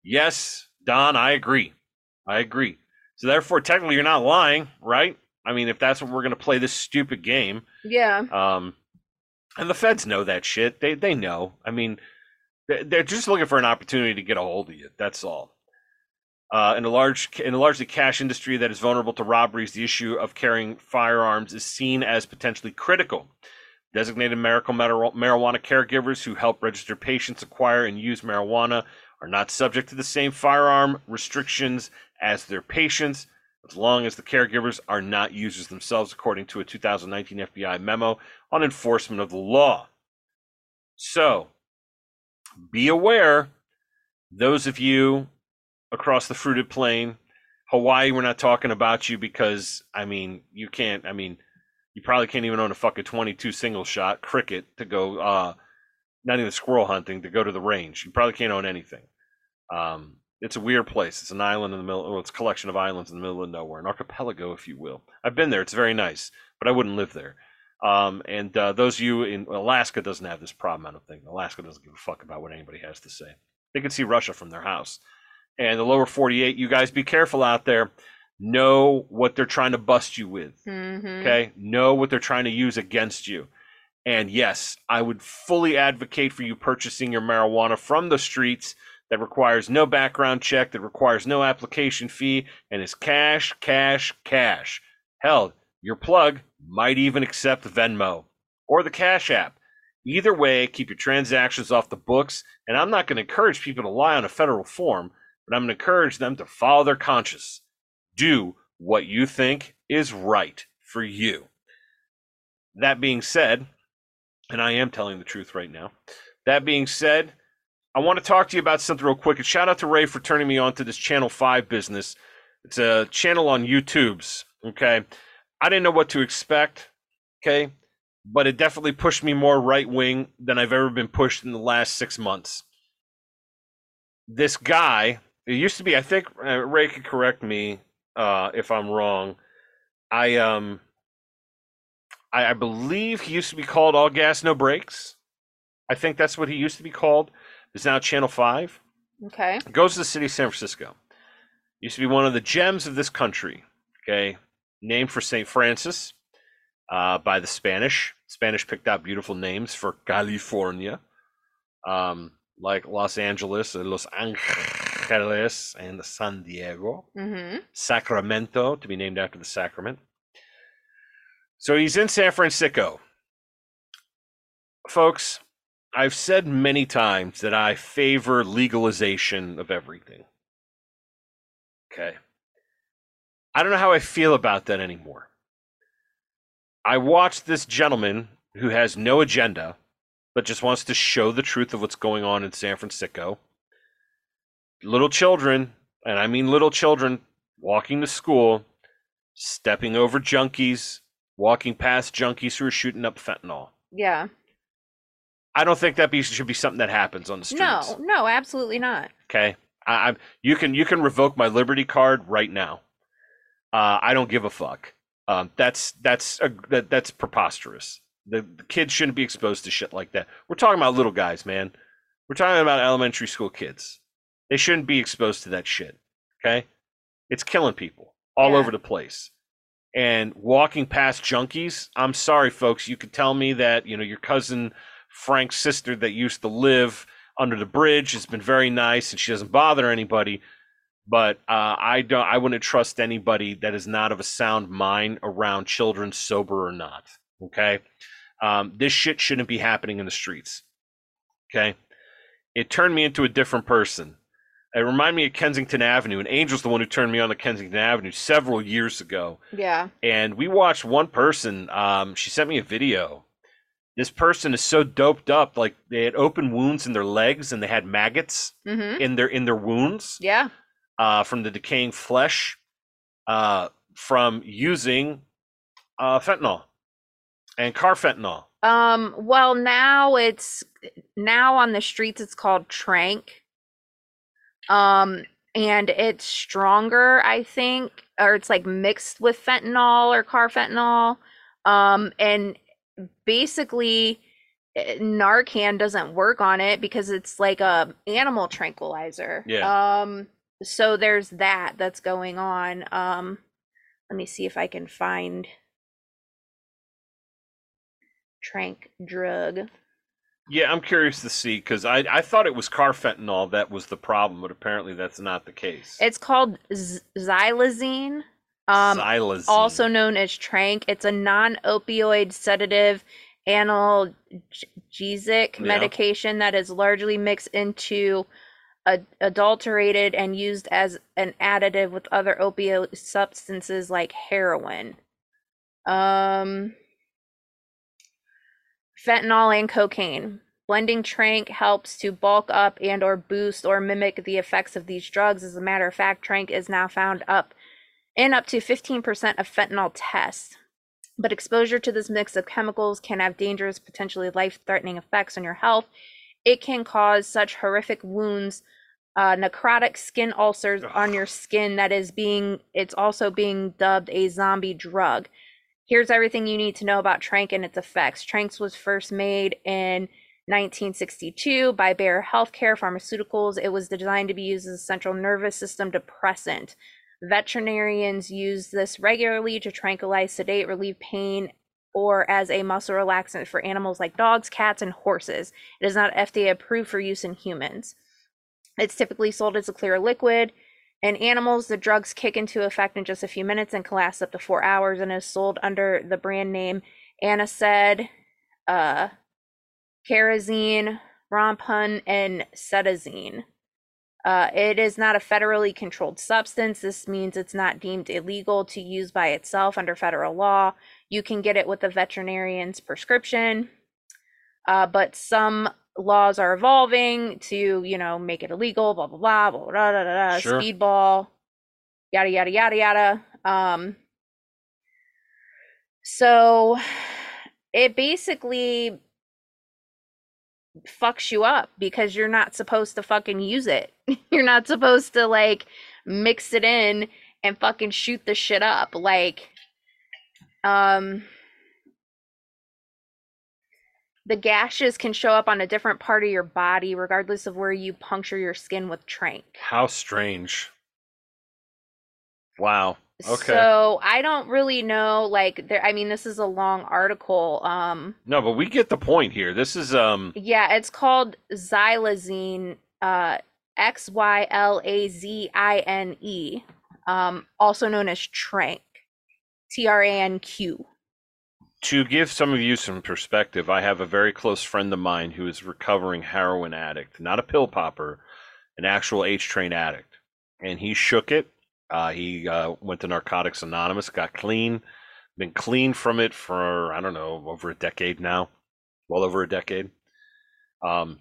Yes, Don, I agree. I agree. So therefore, technically, you're not lying, right? I mean, if that's what we're going to play this stupid game, Yeah. um, and the feds know that shit. They they know. I mean, they- they're just looking for an opportunity to get a hold of you. That's all. Uh, in a large, in a largely cash industry that is vulnerable to robberies, the issue of carrying firearms is seen as potentially critical. Designated medical marijuana caregivers who help registered patients acquire and use marijuana are not subject to the same firearm restrictions as their patients, as long as the caregivers are not users themselves, according to a 2019 FBI memo on enforcement of the law. So, be aware, those of you across the fruited plain, Hawaii, we're not talking about you because, I mean, you can't, I mean, you probably can't even own a fucking 22 single shot cricket to go, uh, not even squirrel hunting to go to the range. You probably can't own anything. Um, it's a weird place. It's an island in the middle, well, it's a collection of islands in the middle of nowhere, an archipelago, if you will. I've been there. It's very nice, but I wouldn't live there. Um, and uh, those of you in Alaska doesn't have this problem, I don't think. Alaska doesn't give a fuck about what anybody has to say. They can see Russia from their house. And the lower 48, you guys be careful out there. Know what they're trying to bust you with. Mm-hmm. Okay. Know what they're trying to use against you. And yes, I would fully advocate for you purchasing your marijuana from the streets that requires no background check, that requires no application fee, and is cash, cash, cash. Hell, your plug might even accept Venmo or the Cash App. Either way, keep your transactions off the books. And I'm not going to encourage people to lie on a federal form, but I'm going to encourage them to follow their conscience. Do what you think is right for you. That being said, and I am telling the truth right now. That being said, I want to talk to you about something real quick. And shout out to Ray for turning me on to this Channel 5 business. It's a channel on YouTube's. Okay. I didn't know what to expect. Okay. But it definitely pushed me more right wing than I've ever been pushed in the last six months. This guy, it used to be, I think uh, Ray could correct me uh, if I'm wrong. I, um, I, I believe he used to be called All Gas No Brakes. I think that's what he used to be called. It's now Channel 5. Okay. Goes to the city of San Francisco. Used to be one of the gems of this country. Okay. Named for St. Francis uh, by the Spanish. Spanish picked out beautiful names for California, um, like Los Angeles, Los Angeles, and San Diego. Mm-hmm. Sacramento, to be named after the sacrament. So he's in San Francisco. Folks, I've said many times that I favor legalization of everything. Okay. I don't know how I feel about that anymore. I watched this gentleman who has no agenda, but just wants to show the truth of what's going on in San Francisco. Little children, and I mean little children, walking to school, stepping over junkies, walking past junkies who are shooting up fentanyl. Yeah. I don't think that be, should be something that happens on the streets. No, no, absolutely not. Okay, I, I you can you can revoke my Liberty card right now. Uh, I don't give a fuck. Um, that's that's a, that, that's preposterous. The, the kids shouldn't be exposed to shit like that. We're talking about little guys, man. We're talking about elementary school kids. They shouldn't be exposed to that shit. Okay, it's killing people all Yeah. over the place. And walking past junkies, I'm sorry, folks. You could tell me that you know your cousin Frank's sister that used to live under the bridge has been very nice and she doesn't bother anybody but uh, i don't i wouldn't trust anybody that is not of a sound mind around children sober or not okay um, this shit shouldn't be happening in the streets okay it turned me into a different person It reminded me of Kensington Avenue, and Angel's the one who turned me on to Kensington Avenue several years ago. Yeah. And we watched one person. Um, she sent me a video. This person is so doped up, like they had open wounds in their legs, and they had maggots Mm-hmm. in their in their wounds Yeah. uh, from the decaying flesh uh, from using uh, fentanyl and carfentanil. Um, well, now it's now on the streets it's called Tranq. Um, and it's stronger, I think, or it's like mixed with fentanyl or carfentanil. Um, and basically eh, Narcan doesn't work on it because it's like a animal tranquilizer. Yeah. Um, so there's that that's going on. Um, let me see if I can find tranq drug. Yeah, I'm curious to see because I, I thought it was carfentanil that was the problem, but apparently that's not the case. It's called z- xylazine, um, Xylazine. also known as tranq. It's a non-opioid sedative analgesic Yeah. medication that is largely mixed into a- adulterated and used as an additive with other opioid substances like heroin. Um, fentanyl and cocaine. Blending tranq helps to bulk up and or boost or mimic the effects of these drugs. As a matter of fact, tranq is now found up in up to 15% of fentanyl tests. But exposure to this mix of chemicals can have dangerous, potentially life-threatening effects on your health. It can cause such horrific wounds, uh, necrotic skin ulcers on your skin that is being it's also being dubbed a zombie drug. Here's everything you need to know about Tranq and its effects. Tranqs was first made in 1962 by Bayer Healthcare Pharmaceuticals. It was designed to be used as a central nervous system depressant. Veterinarians use this regularly to tranquilize, sedate, relieve pain, or as a muscle relaxant for animals like dogs, cats, and horses. It is not FDA approved for use in humans. It's typically sold as a clear liquid. In animals, the drugs kick into effect in just a few minutes and can last up to four hours and is sold under the brand name AnaSed, uh, Carazine, Rompun, and Sedazine. Uh, it is not a federally controlled substance. This means it's not deemed illegal to use by itself under federal law. You can get it with a veterinarian's prescription, uh, but some laws are evolving to, you know, make it illegal. Blah blah blah blah blah blah blah. Sure. Speedball, yada yada yada yada. Um, so it basically fucks you up because you're not supposed to fucking use it. [laughs] you're not supposed to like mix it in and fucking shoot the shit up. Like um the gashes can show up on a different part of your body regardless of where you puncture your skin with tranq. How strange. Wow. Okay. So I don't really know like there I mean this is a long article. Um no, but we get the point here. This is um Yeah, it's called xylazine, uh, X Y L A Z I N E, um, also known as Tranq, T R A N Q. to give some of you some perspective. I have a very close friend of mine who is recovering heroin addict, not a pill popper, an actual H train addict, and he shook it. Uh, he uh, went to Narcotics Anonymous, got clean, been clean from it for I don't know over a decade now, well over a decade. Um,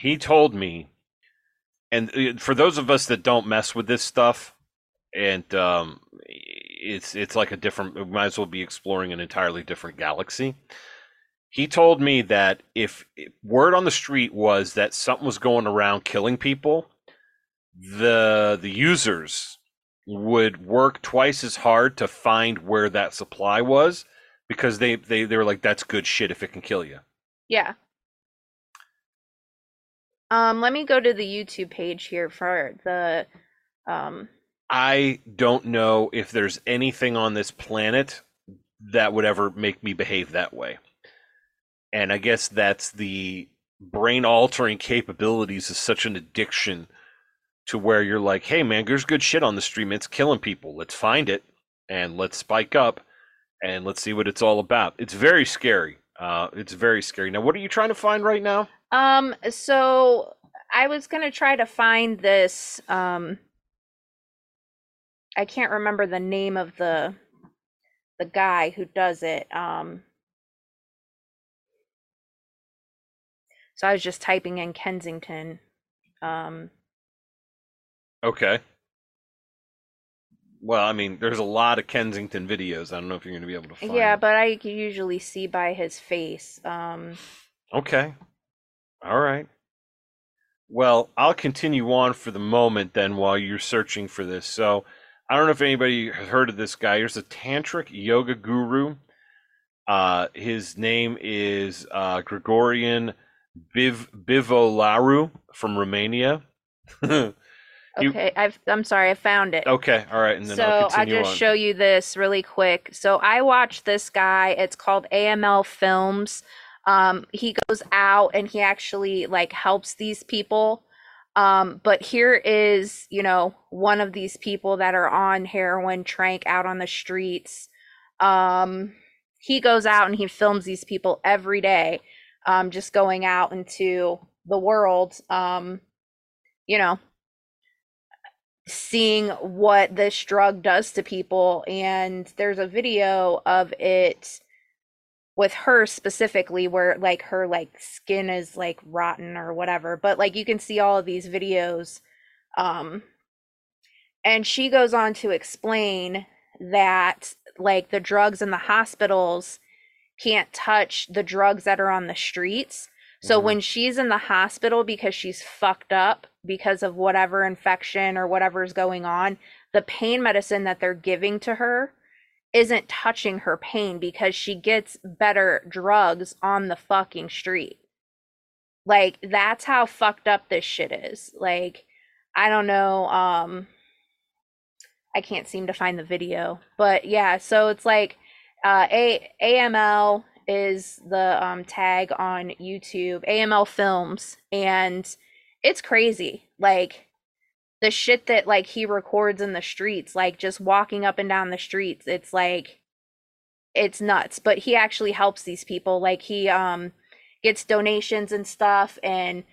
he told me, and uh, for those of us that don't mess with this stuff, and um, it's it's like a different. We might as well be exploring an entirely different galaxy. He told me that if word on the street was that something was going around killing people, the the users would work twice as hard to find where that supply was because they they, they were like that's good shit if it can kill you. Yeah. Um, let me go to the YouTube page here for the, um, I don't know if there's anything on this planet that would ever make me behave that way. And I guess that's the brain altering capabilities is such an addiction to where you're like, hey man, there's good shit on the stream. It's killing people. Let's find it and let's spike up and let's see what it's all about. It's very scary. Uh, it's very scary. Now, what are you trying to find right now? Um, so I was gonna try to find this. Um, I can't remember the name of the the guy who does it. Um, so I was just typing in Kensington. Um, Okay. Well, I mean, there's a lot of Kensington videos. I don't know if you're going to be able to find. yeah, but I can usually see by his face. Um, Okay. All right. Well, I'll continue on for the moment then while you're searching for this. So, I don't know if anybody has heard of this guy. He's a tantric yoga guru. Uh, his name is uh, Gregorian Biv Bivolaru from Romania. [laughs] Okay, I've I'm sorry, I found it. okay, all right, and then so I'll I'll just on. show you this really quick. So I watched this guy. It's called AML Films. Um, he goes out and he actually like helps these people. Um, but here is, you know, one of these people that are on heroin, trank out on the streets. Um, he goes out and he films these people every day, um, just going out into the world. Um, you know, seeing what this drug does to people and there's a video of it with her specifically where like her like skin is like rotten or whatever but like you can see all of these videos um and she goes on to explain that like the drugs in the hospitals can't touch the drugs that are on the streets so Mhm. when she's in the hospital because she's fucked up because of whatever infection or whatever's going on, the pain medicine that they're giving to her isn't touching her pain because she gets better drugs on the fucking street. Like that's how fucked up this shit is. Like I don't know um I can't seem to find the video. But yeah, so it's like uh A AML is the um tag on YouTube, AML Films, and it's crazy. Like the shit that like he records in the streets, like just walking up and down the streets, it's like it's nuts. But he actually helps these people. Like he um gets donations and stuff and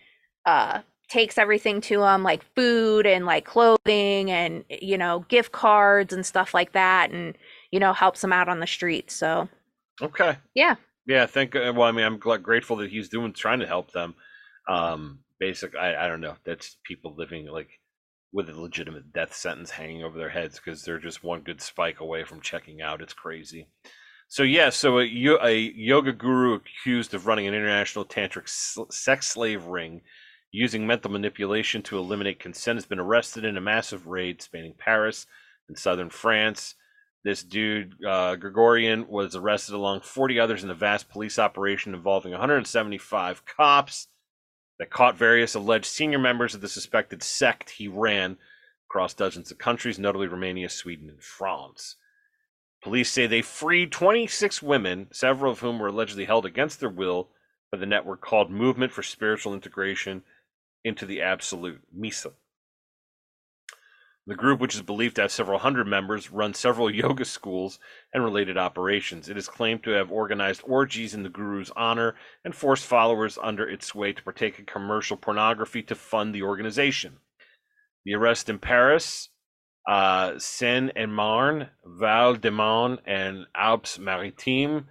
uh takes everything to them like food and like clothing and you know gift cards and stuff like that and you know helps them out on the streets so Okay. yeah Yeah, thank. Well, I mean, I'm gl- grateful that he's doing, trying to help them. Um, basic. I, I don't know. That's people living like with a legitimate death sentence hanging over their heads because they're just one good spike away from checking out. It's crazy. So yeah, so a, a yoga guru accused of running an international tantric sex slave ring using mental manipulation to eliminate consent has been arrested in a massive raid spanning Paris and southern France. This dude, uh, Gregorian, was arrested along 40 others in a vast police operation involving 175 cops that caught various alleged senior members of the suspected sect he ran across dozens of countries, notably Romania, Sweden, and France. Police say they freed 26 women, several of whom were allegedly held against their will by the network called Movement for Spiritual Integration into the Absolute, MISA. The group, which is believed to have several hundred members, runs several [laughs] yoga schools and related operations. It is claimed to have organized orgies in the guru's honor and forced followers under its sway to partake in commercial pornography to fund the organization. The arrest in Paris, uh, Seine and Marne, Val de Marne, and Alpes Maritimes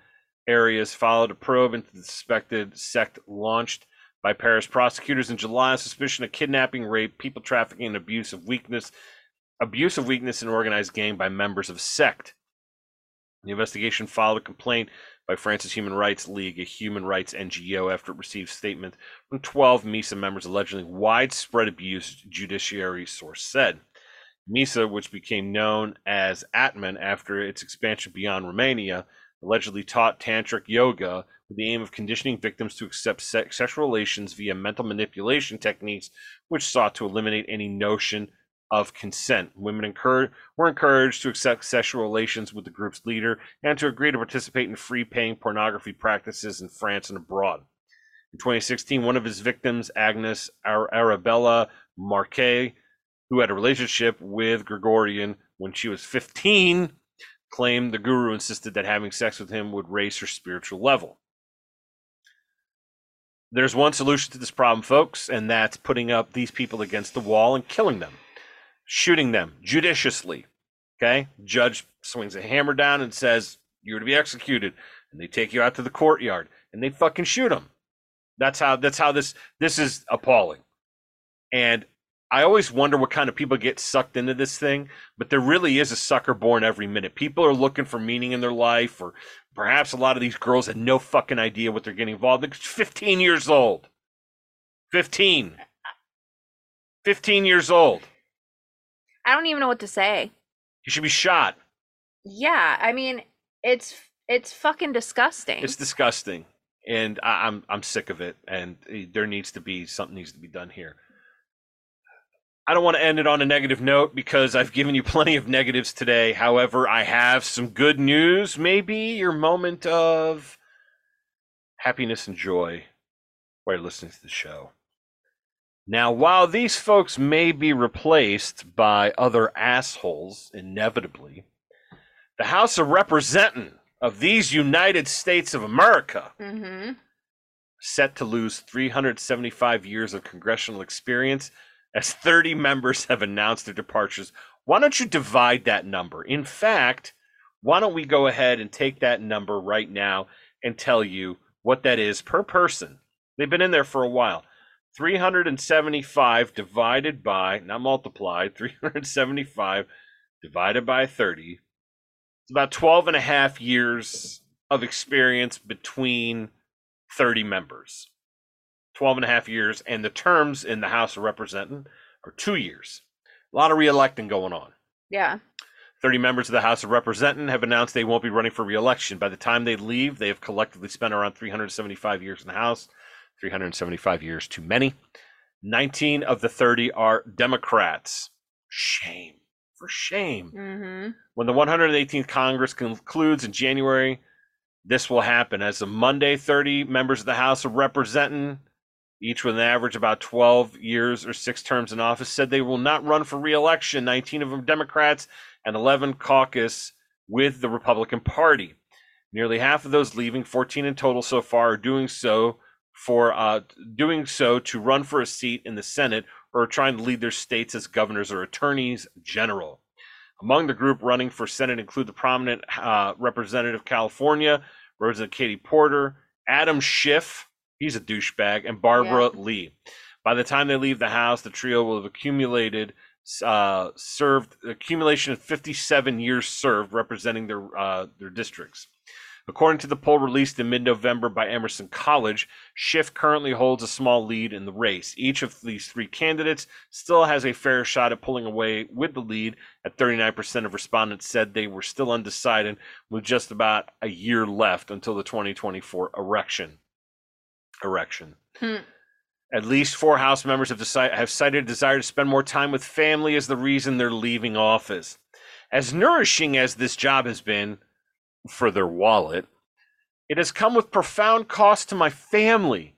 areas followed a probe into the suspected sect launched by Paris prosecutors in July on suspicion of kidnapping, rape, people trafficking, and abuse of weakness abuse of weakness in organized gang by members of sect. The investigation followed a complaint by France's Human Rights League, a human rights NGO, after it received statements from 12 MISA members alleging widespread abuse, judiciary source said. MISA, which became known as Atman after its expansion beyond Romania, allegedly taught tantric yoga with the aim of conditioning victims to accept sexual relations via mental manipulation techniques, which sought to eliminate any notion of consent. Women encour- were encouraged to accept sexual relations with the group's leader and to agree to participate in free paying pornography practices in France and abroad. In 2016, one of his victims, Agnes Ar- Arabella Marquet, who had a relationship with Gregorian when she was 15, claimed the guru insisted that having sex with him would raise her spiritual level. There's one solution to this problem, folks, and that's putting up these people against the wall and killing them, shooting them judiciously. Okay? Judge swings a hammer down and says, You're to be executed. And they take you out to the courtyard and they fucking shoot them. That's how that's how this this is appalling. And I always wonder what kind of people get sucked into this thing, but there really is a sucker born every minute. People are looking for meaning in their life, or perhaps a lot of these girls had no fucking idea what they're getting involved in. 15 years old. 15. 15 years old. I don't even know what to say. You should be shot. Yeah, I mean, it's it's fucking disgusting. It's disgusting, and I, I'm I'm sick of it. And eh, there needs to be something needs to be done here. I don't want to end it on a negative note because I've given you [laughs] plenty of negatives today. However, I have some good news. Maybe your moment of happiness and joy while you're listening to the show. Now, while these folks may be replaced by other assholes, inevitably, the House of Representatives of these United States of America mm-hmm. set to lose 375 years of congressional experience as 30 members have announced their departures. Why don't you divide that number? In fact, why don't we go ahead and take that number right now and tell you what that is per person? They've been in there for a while. 375 divided by, not multiplied, 375 divided by 30. It's about 12 and a half years of experience between 30 members. 12 and a half years, and the terms in the House of Representatives are two years. A lot of reelecting going on. Yeah. 30 members of the House of Representatives have announced they won't be running for reelection. By the time they leave, they have collectively spent around 375 years in the House, 375 years too many. 19 of the 30 are Democrats. Shame. For shame. Mm-hmm. When the 118th Congress concludes in January, this will happen. As of Monday, 30 members of the House of Representatives each with an average about 12 years or six terms in office, said they will not run for reelection. 19 of them Democrats and 11 caucus with the Republican Party. Nearly half of those leaving, 14 in total so far, are doing so for uh, doing so to run for a seat in the Senate or trying to lead their states as governors or attorneys general. Among the group running for Senate include the prominent uh, representative of California, Representative Katie Porter, Adam Schiff, He's a douchebag. And Barbara yeah. Lee. By the time they leave the house, the trio will have accumulated uh, served accumulation of 57 years served representing their uh, their districts. According to the poll released in mid-November by Emerson College, Schiff currently holds a small lead in the race. Each of these three candidates still has a fair shot at pulling away with the lead. At 39% of respondents said they were still undecided, with just about a year left until the 2024 election erection. Hmm. At least four House members have, decided, have cited a desire to spend more time with family as the reason they're leaving office. As nourishing as this job has been for their wallet, it has come with profound cost to my family.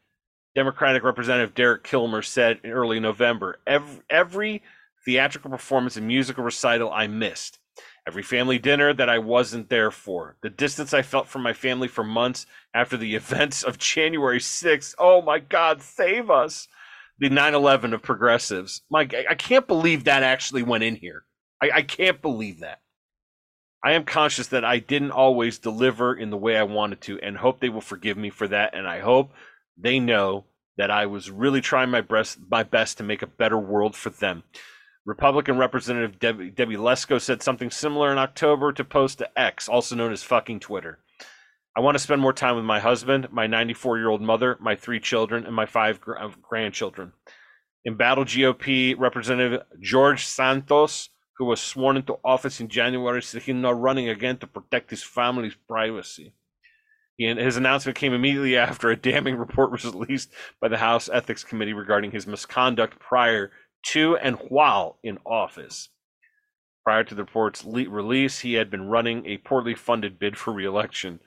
Democratic Representative Derek Kilmer said in early November. Every, every theatrical performance and musical recital I missed every family dinner that I wasn't there for, the distance I felt from my family for months after the [laughs] events of January 6th. Oh my God, save us. The 9 11 of progressives. Mike, I can't believe that actually went in here. I, I can't believe that. I am conscious that I didn't always deliver in the way I wanted to and hope they will forgive me for that. And I hope they know that I was really trying my best, my best to make a better world for them. Republican Representative Debbie, Debbie Lesko said something similar in October to post to X, also known as fucking Twitter. I want to spend more time with my husband, my 94 year old mother, my three children, and my five uh, grandchildren. Embattled GOP Representative George Santos, who was sworn into office in January, said he's not running again to protect his family's privacy. He, his announcement came immediately [laughs] after a damning report was released by the House Ethics Committee regarding his misconduct prior to and while in office. Prior to the report's release, he had been running a poorly funded bid for reelection.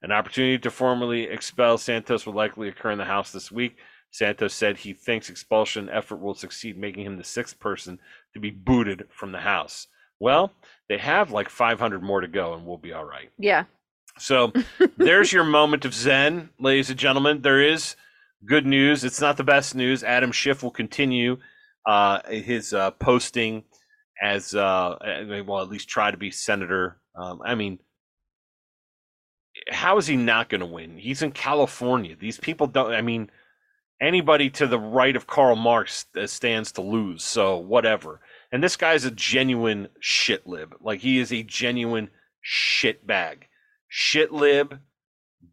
An opportunity to formally expel Santos will likely occur in the House this week. Santos said he thinks expulsion effort will succeed, making him the sixth person to be booted from the House. Well, they have like 500 more to go, and we'll be all right. Yeah. So [laughs] there's your moment of zen, ladies and gentlemen. There is good news. It's not the best news. Adam Schiff will continue uh, his uh, posting as uh, well, at least try to be senator. Um, I mean, how is he not going to win? He's in California. These people don't. I mean, anybody to the right of Karl Marx uh, stands to lose. So whatever. And this guy's a genuine shit lib. Like he is a genuine shit bag. Shit lib,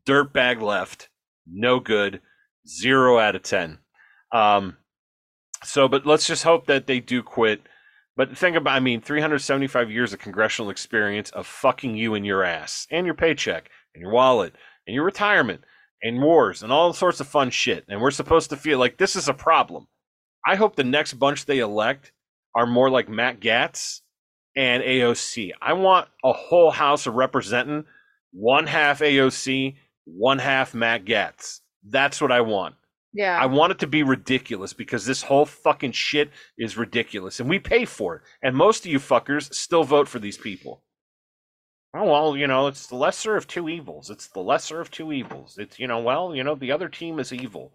dirt bag left, no good, zero out of ten. Um, so, but let's just hope that they do quit. But think about, I mean, 375 years of congressional experience of fucking you and your ass and your paycheck and your wallet and your retirement and wars and all sorts of fun shit. And we're supposed to feel like this is a problem. I hope the next bunch they elect are more like Matt Gaetz and AOC. I want a whole House of Representing, one half AOC, one half Matt Gaetz. That's what I want. Yeah. I want it to be ridiculous because this whole fucking shit is ridiculous and we pay for it. And most of you fuckers still vote for these people. Oh well, you know, it's the lesser of two evils. It's the lesser of two evils. It's you know, well, you know, the other team is evil.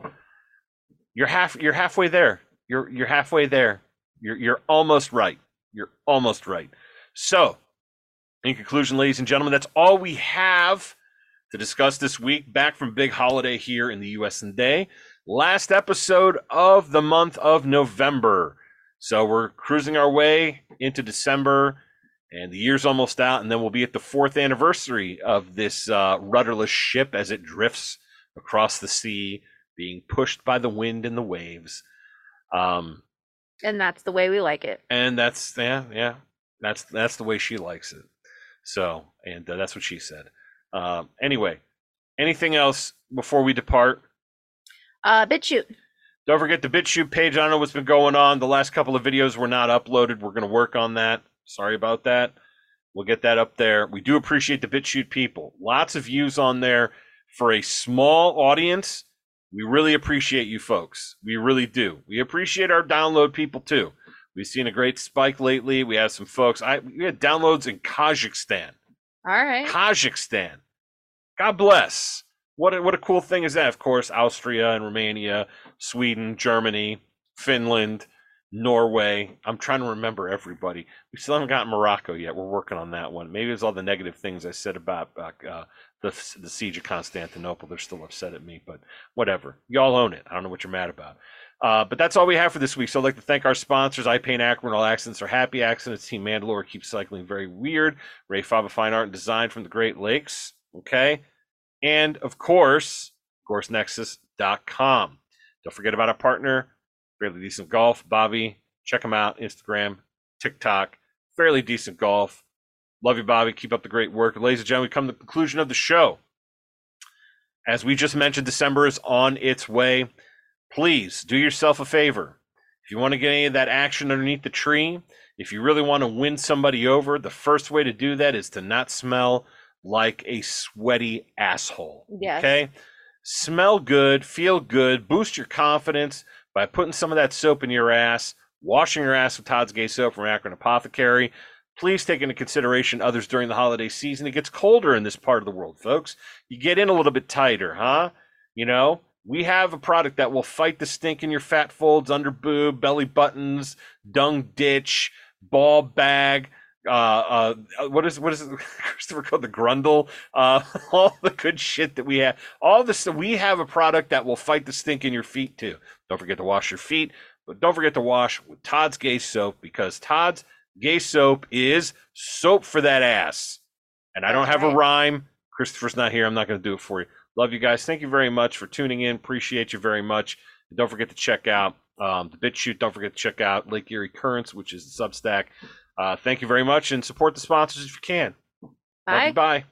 You're half you're halfway there. You're you're halfway there. You're you're almost right. You're almost right. So, in conclusion, ladies and gentlemen, that's all we have to discuss this week. Back from big holiday here in the US and day. Last episode of the month of November. So we're cruising our way into December and the year's almost out, and then we'll be at the fourth anniversary of this uh, rudderless ship as it drifts across the sea, being pushed by the wind and the waves. Um, and that's the way we like it. and that's yeah, yeah, that's that's the way she likes it. So, and uh, that's what she said. Um, anyway, anything else before we depart? Uh, BitChute. Don't forget the BitChute page. I don't know what's been going on. The last couple of videos were not uploaded. We're going to work on that. Sorry about that. We'll get that up there. We do appreciate the BitChute people. Lots of views on there for a small audience. We really appreciate you folks. We really do. We appreciate our download people too. We've seen a great spike lately. We have some folks. I we had downloads in Kazakhstan. All right. Kazakhstan. God bless. What a, what a cool thing is that? Of course, Austria and Romania, Sweden, Germany, Finland, Norway. I'm trying to remember everybody. We still haven't gotten Morocco yet. We're working on that one. Maybe it's all the negative things I said about uh, the the siege of Constantinople. They're still upset at me, but whatever. Y'all own it. I don't know what you're mad about. Uh, but that's all we have for this week. So I'd like to thank our sponsors, I Paint Akron, All Accidents Are Happy Accidents, Team Mandalore Keeps Cycling Very Weird, Rae Faba Fine Art and Design from the Great Lakes, okay? And of course, AgoristNexus.com. Don't forget about our partner, Fairly Decent Golf, Bobby. Check him out, Instagram, TikTok, Fairly Decent Golf. Love you, Bobby. Keep up the great work. Ladies and gentlemen, we come to the conclusion of the show. As we just mentioned, December is on its way please do yourself a favor. If you want to get any of that action underneath the tree, if you really want to win somebody over, the first way to do that is to not smell like a sweaty asshole. Yes. Okay? Smell good, feel good, boost your confidence by putting some of that soap in your ass, washing your ass with Todd's Gay Soap from Akron Apothecary. Please take into consideration others during the holiday season. It gets colder in this part of the world, folks. You get in a little bit tighter, huh? You know, we have a product that will fight the stink in your fat folds, under boob, belly buttons, dung ditch, ball bag. Uh, uh, what is what is it, [laughs] Christopher called the grundle? Uh, [laughs] all the good shit that we have. All this we have a product that will fight the stink in your feet too. Don't forget to wash your feet, but don't forget to wash with Todd's Gay Soap because Todd's Gay Soap is soap for that ass. And I don't have a rhyme. Christopher's not here. I'm not going to do it for you. Love you guys. Thank you very much for tuning in. Appreciate you very much. And don't forget to check out um, the BitChute. Don't forget to check out Lake Erie Currents, which is the Substack. Uh, thank you very much and support the sponsors if you can. Bye. Bye.